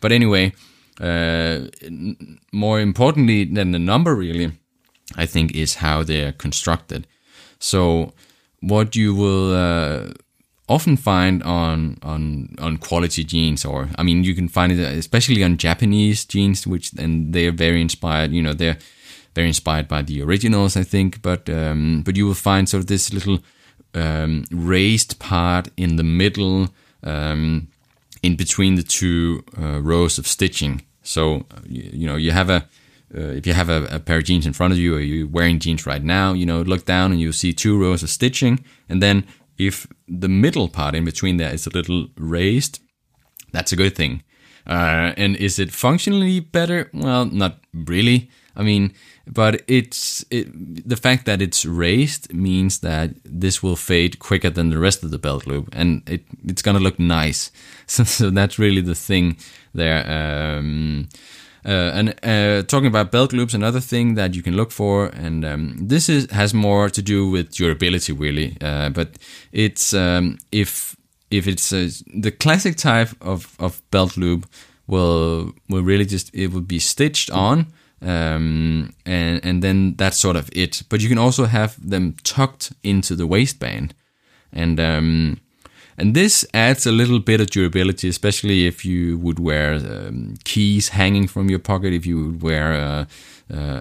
But anyway, uh, more importantly than the number, really, I think is how they're constructed. So what you will uh, often find on on on quality jeans or i mean you can find it especially on japanese jeans which and they're very inspired you know they're very inspired by the originals i think but um, but you will find sort of this little um, raised part in the middle um, in between the two uh, rows of stitching. So you, you know you have a uh, if you have a, a, pair of jeans in front of you or you're wearing jeans right now, you know, look down and you'll see two rows of stitching and then if the middle part in between there is a little raised, that's a good thing. Uh, and is it functionally better? Well, not really. I mean, but it's it, the fact that it's raised means that this will fade quicker than the rest of the belt loop, and it it's gonna look nice. So, so that's really the thing there. Um, and uh, talking about belt loops, another thing that you can look for, and um, this is has more to do with durability, really. Uh, but it's um, if if it's the classic type of, of belt loop will will really just it will be stitched on, um, and and then that's sort of it. But you can also have them tucked into the waistband, and um, and this adds a little bit of durability, especially if you would wear um, keys hanging from your pocket, if you would wear a,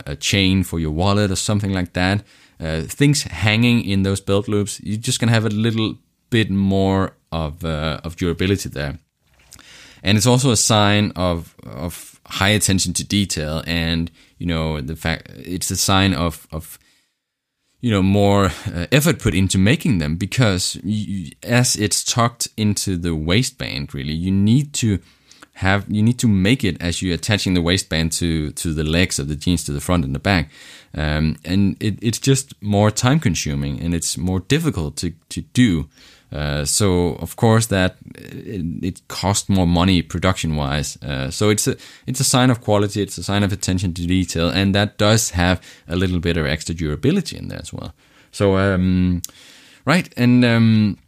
a chain for your wallet or something like that. Uh, things hanging in those belt loops, you're just gonna have a little bit more of uh, of durability there. And it's also a sign of of high attention to detail, and you know the fact it's a sign of of you know more uh, effort put into making them because you, as it's tucked into the waistband really you need to have you need to make it as you're attaching the waistband to to the legs of the jeans to the front and the back. Um, and it, it's just more time consuming and it's more difficult to to do uh, so of course that it, it costs more money production wise. Uh, so it's a it's a sign of quality. It's a sign of attention to detail, and that does have a little bit of extra durability in there as well. So um, right, and um,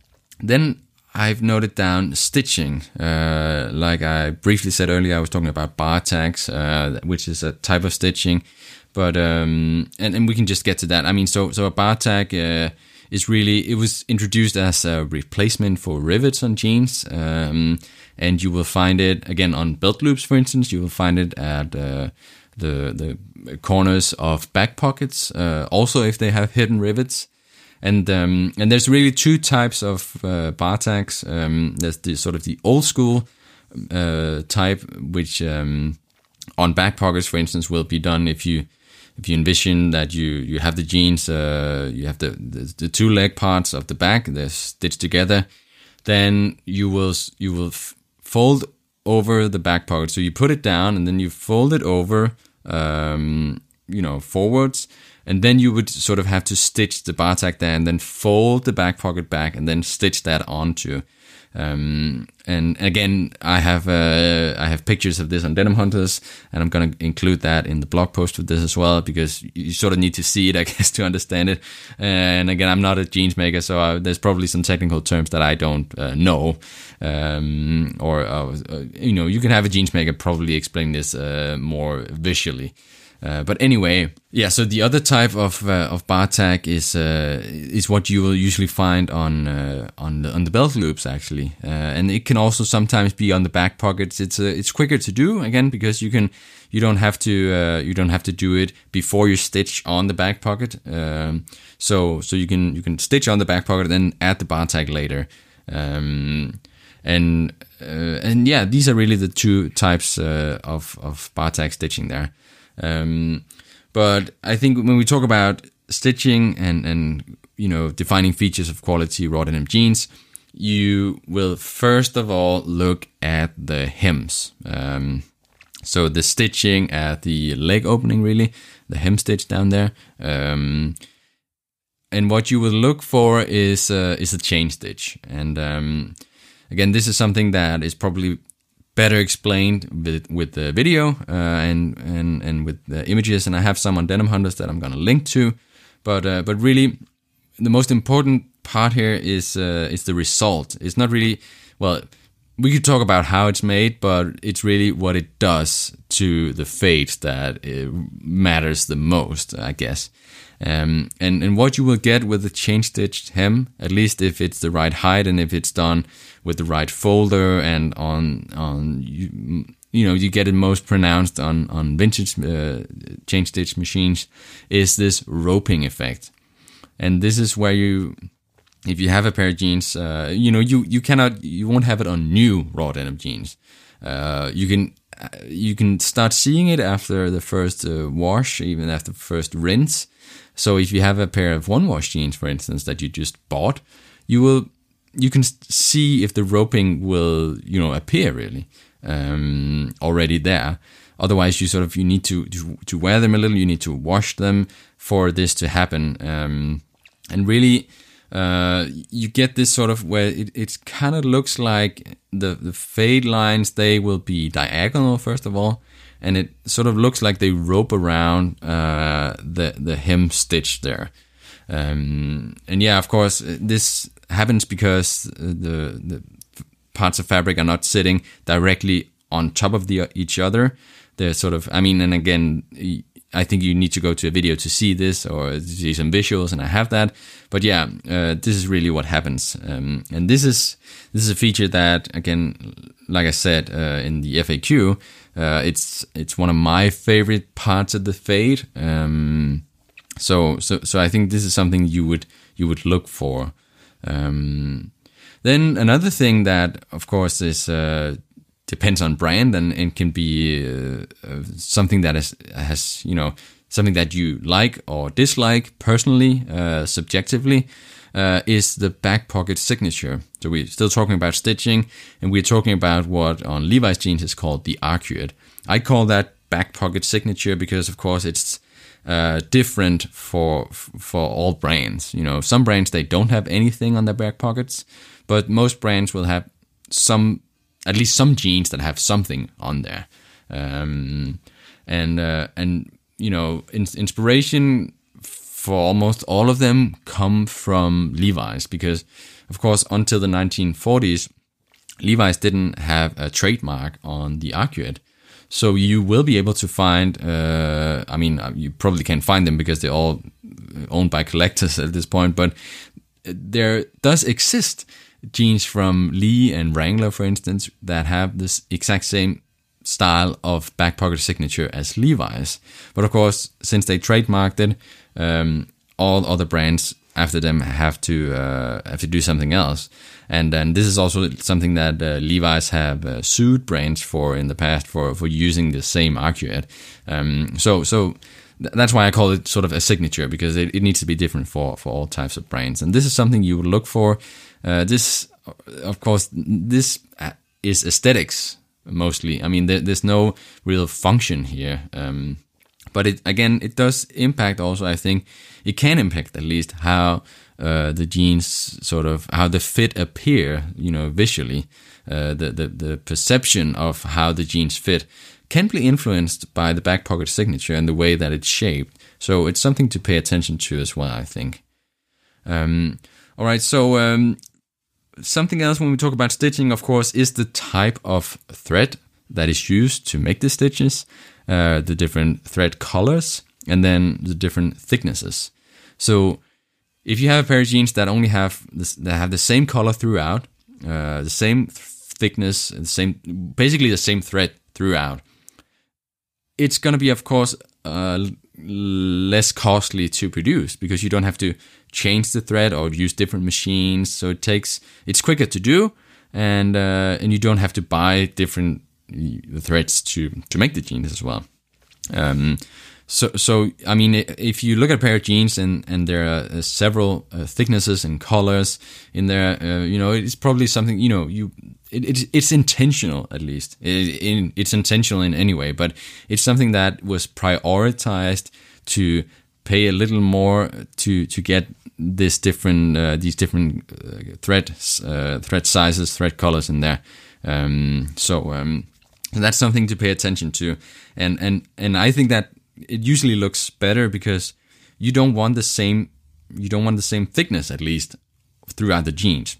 then I've noted down stitching. Uh, like I briefly said earlier, I was talking about bar tacks, uh, which is a type of stitching. but um, and and we can just get to that. I mean, so so a bar tack uh, is really it was introduced as a replacement for rivets on jeans, um, and you will find it again on belt loops, for instance. You will find it at uh, the the corners of back pockets, uh, also if they have hidden rivets. And um, and there's really two types of uh, bar tacks. Um, there's the sort of the old school uh, type, which um, on back pockets, for instance, will be done if you if you envision that you you have the jeans, uh, you have the, the, the two leg parts of the back, they're stitched together, then you will you will f- fold over the back pocket. So you put it down and then you fold it over, um, you know, forwards, and then you would sort of have to stitch the bar tack there and then fold the back pocket back and then stitch that onto. Um, and again, I have uh, I have pictures of this on Denim Hunters, and I'm going to include that in the blog post with this as well because you sort of need to see it, I guess, to understand it. And again, I'm not a jeans maker, so I, there's probably some technical terms that I don't uh, know. Um, or uh, you know, you can have a jeans maker probably explain this uh, more visually. Uh, but anyway, yeah. So the other type of uh, of bar tack is uh, is what you will usually find on uh, on the on the belt loops actually, uh, and it can also sometimes be on the back pockets. It's it's quicker to do again because you can you don't have to you don't have to do it before you stitch on the back pocket. Um, so so you can you can stitch on the back pocket and then add the bar tack later. Um, and and yeah, these are really the two types of of bar tack stitching there. Um, but I think when we talk about stitching and and you know defining features of quality raw denim jeans, you will first of all look at the hems. Um, so the stitching at the leg opening, really, the hem stitch down there. Um, and what you will look for is uh, is a chain stitch. And um, again, this is something that is probably better explained with with the video uh, and and and with the images. And I have some on Denim Hunters that I'm gonna link to. But uh, but really, the most important part here is uh, is the result. It's not really well. We could talk about how it's made, but it's really what it does to the fade that matters the most, I guess. Um, and and what you will get with the chain stitched hem, at least if it's the right height and if it's done with the right folder and on on you, you know you get it most pronounced on on vintage uh, chain stitch machines is this roping effect, and this is where you if you have a pair of jeans, uh, you know you you cannot you won't have it on new raw denim jeans. Uh, you can you can start seeing it after the first uh, wash, even after the first rinse. So if you have a pair of one wash jeans, for instance, that you just bought, you will you can see if the roping will you know appear really um, already there. Otherwise, you sort of you need to, to, to wear them a little. You need to wash them for this to happen. Um, and really, uh, you get this sort of where it, it kind of looks like the the fade lines they will be diagonal first of all, and it sort of looks like they rope around uh, the the hem stitch there. Um, and yeah, of course, this happens because the the parts of fabric are not sitting directly on top of the each other. They're sort of, I mean, and again, I think you need to go to a video to see this or see some visuals, and I have that. But yeah, uh, this is really what happens, um, and this is this is a feature that, again, like I said uh, in the FAQ, uh, it's it's one of my favorite parts of the fade. Um, so so so I think this is something you would you would look for. Um, then another thing that, of course, is uh, depends on brand and, and can be uh, uh, something that is, has you know something that you like or dislike personally, uh, subjectively. Uh, is the back pocket signature. So we're still talking about stitching, and we're talking about what on Levi's jeans is called the arcuate. I call that back pocket signature because, of course, it's uh, different for for all brands. You know, some brands they don't have anything on their back pockets, but most brands will have some, at least some jeans that have something on there. Um, and uh, and you know, in, inspiration for almost all of them come from Levi's because, of course, until the 1940s, Levi's didn't have a trademark on the arcuate. So you will be able to find. Uh, I mean, uh, you probably can't find them because they're all owned by collectors at this point. But there does exist jeans from Lee and Wrangler, for instance, that have this exact same style of back pocket signature as Levi's. But of course, since they trademarked it, um, all other brands after them have to uh, have to do something else. And then this is also something that uh, Levi's have uh, sued brands for in the past for for using the same arcuate. Um, so so that's why I call it sort of a signature because it, it, needs to be different for for all types of brands. And this is something you would look for. Uh, this, of course, this uh, is aesthetics mostly. I mean, there, there's no real function here. Um, but it again, it does impact also. I think it can impact at least how uh, the jeans sort of how the fit appear. You know, visually, uh, the, the the perception of how the jeans fit can be influenced by the back pocket signature and the way that it's shaped. So it's something to pay attention to as well. I think. Um, all right, so um, something else when we talk about stitching, of course, is the type of thread that is used to make the stitches, uh, the different thread colors, and then the different thicknesses. So, if you have a pair of jeans that only have this, that have the same color throughout, uh, the same thickness, the same basically the same thread throughout, it's going to be, of course, uh, less costly to produce because you don't have to change the thread or use different machines. So it takes it's quicker to do, and uh, and you don't have to buy different threads to to make the jeans as well. Um, so so I mean, if you look at a pair of jeans and and there are uh, several uh, thicknesses and colors in there, uh, you know, it's probably something you know you. It, it's, it's intentional at least. It, it, it's intentional in any way, but it's something that was prioritized to pay a little more to to get this different uh, these different uh, thread uh, thread sizes, thread colors in there. Um, so um, that's something to pay attention to, and and and I think that it usually looks better because you don't want the same you don't want the same thickness at least throughout the jeans.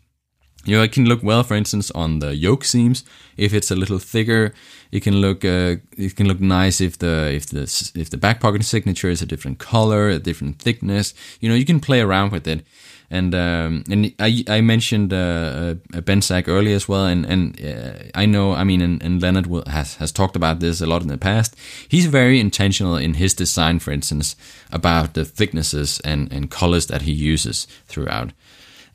You know, it can look well, for instance, on the yoke seams. If it's a little thicker, it can look uh, it can look nice if the if the if the back pocket signature is a different color, a different thickness. You know, you can play around with it. And um, and I I mentioned uh, uh Benzak earlier as well, and and uh, I know I mean and, and Leonard will, has has talked about this a lot in the past. He's very intentional in his design, for instance, about the thicknesses and and colors that he uses throughout.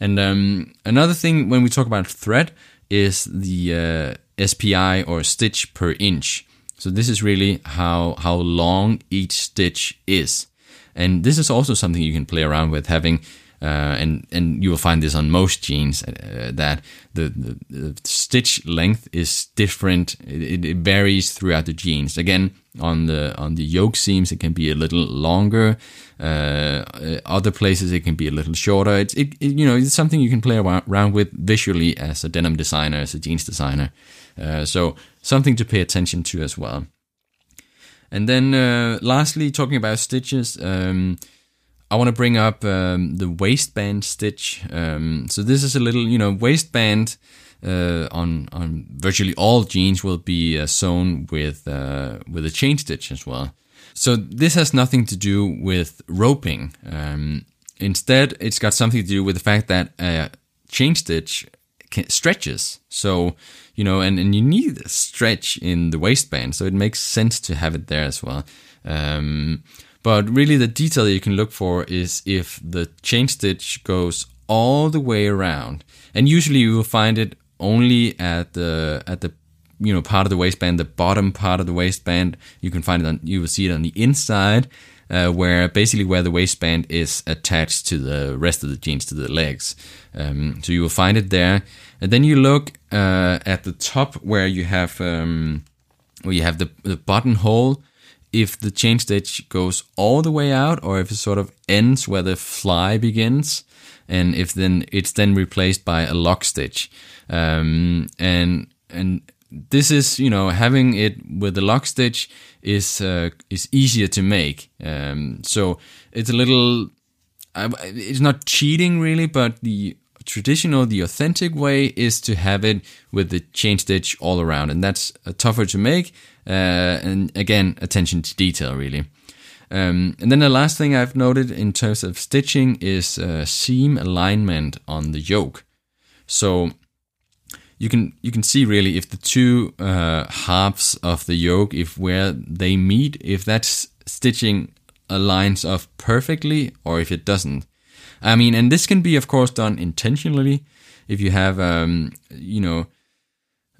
And um, another thing when we talk about thread is the uh, SPI or stitch per inch. So this is really how how long each stitch is, and this is also something you can play around with having and and you will find this on most jeans uh, that the, the, the, stitch length is different. It, it, varies throughout the jeans. Again, on the on the yoke seams, it can be a little longer. Uh, other places, it can be a little shorter. It's it, it, you know it's something you can play around with visually as a denim designer, as a jeans designer. Uh, so something to pay attention to as well. And then uh, lastly, talking about stitches. Um, I want to bring up um, the waistband stitch. Um, so this is a little, you know, waistband uh, on on virtually all jeans will be uh, sewn with uh, with a chain stitch as well. So this has nothing to do with roping. Um, instead, it's got something to do with the fact that a chain stitch can, stretches. So you know, and, and you need a stretch in the waistband, so it makes sense to have it there as well. Um, but really, the detail that you can look for is if the chain stitch goes all the way around, and usually you will find it only at the at the you know part of the waistband, the bottom part of the waistband. You can find it on you will see it on the inside, uh, where basically where the waistband is attached to the rest of the jeans to the legs. Um, so you will find it there, and then you look uh, at the top where you have um, where you have the, the buttonhole if the chain stitch goes all the way out or if it sort of ends where the fly begins and if then it's then replaced by a lock stitch um, and and this is you know having it with the lock stitch is uh, is easier to make. Um, so it's a little it's not cheating really but the traditional the authentic way is to have it with the chain stitch all around. And that's uh, tougher to make and again, attention to detail, really. Um, and then the last thing I've noted in terms of stitching is uh, seam alignment on the yoke. So you can you can see really if the two uh, halves of the yoke, if where they meet, if that stitching aligns off perfectly or if it doesn't. I mean, and this can be, of course, done intentionally. If you have, um, you know,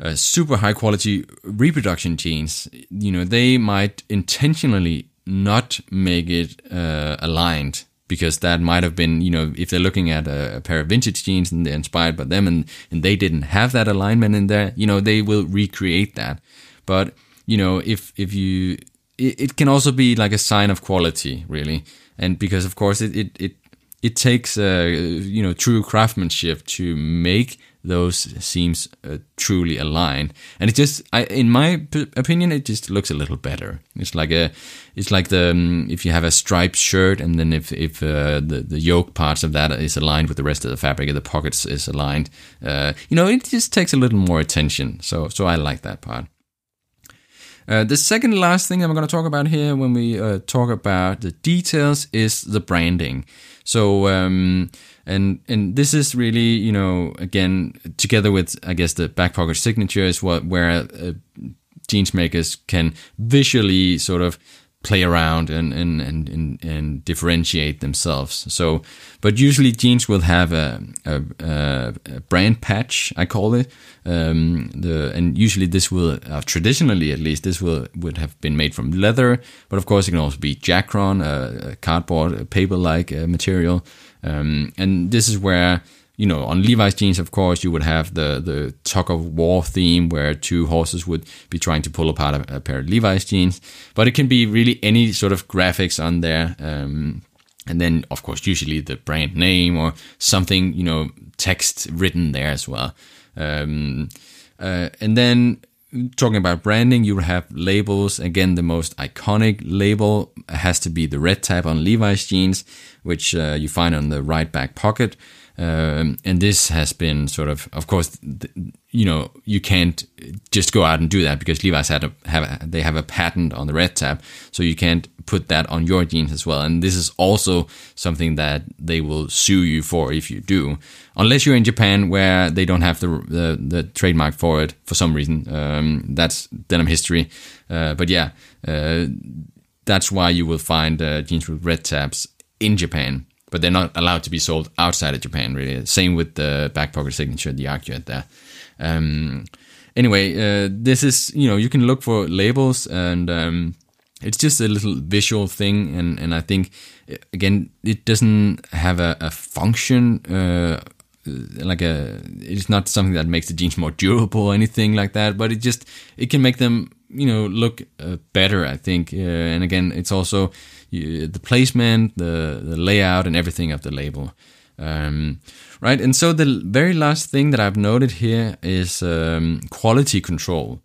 uh, super high quality reproduction jeans, you know, they might intentionally not make it uh, aligned because that might have been, you know, if they're looking at a, a, pair of vintage jeans and they're inspired by them and, and they didn't have that alignment in there, you know, they will recreate that. But, you know, if, if you, it, it can also be like a sign of quality, really. And because, of course, it, it, it, it takes, uh, you know, true craftsmanship to make those seams uh, truly aligned. And it just I, in my p- opinion it just looks a little better. It's like a it's like the um, if you have a striped shirt and then if if uh, the the yoke parts of that is aligned with the rest of the fabric and the pockets is aligned uh, you know it just takes a little more attention. So so I like that part. Uh, the second last thing I'm going to talk about here when we uh, talk about the details is the branding. So, um, and and this is really you know again together with I guess the back pocket signature is what where uh, jeans makers can visually sort of play around and and, and and and differentiate themselves. So, but usually jeans will have a, a, a brand patch, I call it. Um, the and usually this will uh, traditionally at least this will would have been made from leather, but of course it can also be Jacron, uh, cardboard, paper like uh, material, um, and this is where you know, on Levi's jeans, of course, you would have the the tug of war theme where two horses would be trying to pull apart a, a pair of Levi's jeans. But it can be really any sort of graphics on there. Um, and then, of course, usually the brand name or something, you know, text written there as well. Um, uh, and then talking about branding, you have labels. Again, the most iconic label has to be the red tab on Levi's jeans, which uh, you find on the right back pocket. Um, and this has been sort of, of course, you know, you can't just go out and do that because Levi's had a, have a, they have a patent on the red tab, so you can't put that on your jeans as well. And this is also something that they will sue you for if you do, unless you're in Japan where they don't have the the, the trademark for it for some reason. Um, that's denim history, uh, but yeah, uh, that's why you will find uh, jeans with red tabs in Japan but they're not allowed to be sold outside of Japan. Really, same with the back pocket signature, the Arcuate there. Um, anyway, uh, this is you know you can look for labels and um, it's just a little visual thing, and and I think again it doesn't have a, a function. Uh, like a it's not something that makes the jeans more durable or anything like that but it just it can make them you know look uh, better i think uh, and again it's also the placement, the, the layout, and everything of the label. Um, right, and so the very last thing that I've noted here is um, quality control.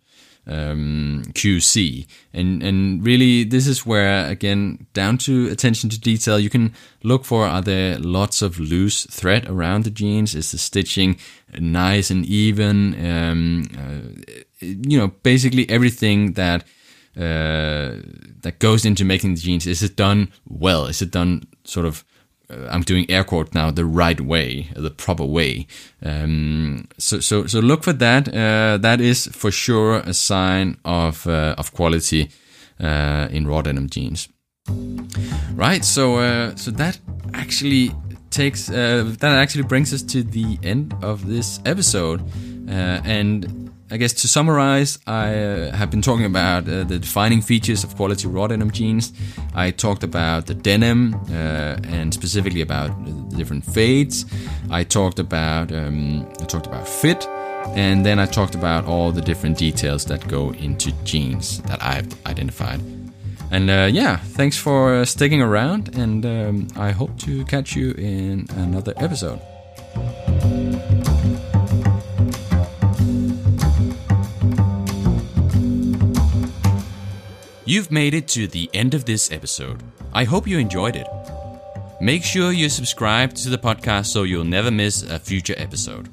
Um, QC. And and really, this is where again, down to attention to detail, you can look for are there lots of loose thread around the jeans? Is the stitching nice and even? Um, uh, you know, basically everything that uh, that goes into making the jeans? Is it done well? Is it done sort of? Uh, I'm doing air quote now the right way, the proper way. Um, so so so look for that. Uh, that is for sure a sign of uh, of quality uh, in raw denim jeans. Right. So uh, so that actually takes that actually brings us to the end of this episode, and I guess to summarize, I uh, have been talking about uh, the defining features of quality raw denim jeans. I talked about the denim uh, and specifically about the different fades. I talked about um, I talked about fit, and then I talked about all the different details that go into jeans that I've identified. And uh, yeah, thanks for uh, sticking around, and um, I hope to catch you in another episode. You've made it to the end of this episode. I hope you enjoyed it. Make sure you subscribe to the podcast so you'll never miss a future episode.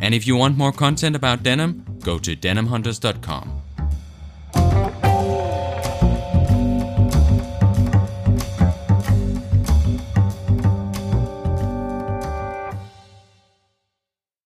And if you want more content about denim, go to denimhunters.com.